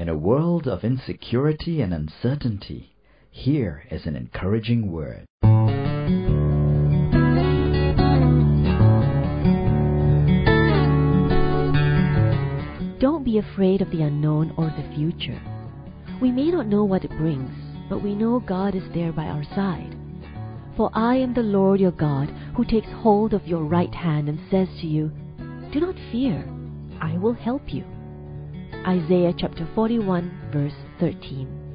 In a world of insecurity and uncertainty, here is an encouraging word. Don't be afraid of the unknown or the future. We may not know what it brings, but we know God is there by our side. For I am the Lord your God, who takes hold of your right hand and says to you, Do not fear, I will help you. Isaiah chapter 41, verse 13.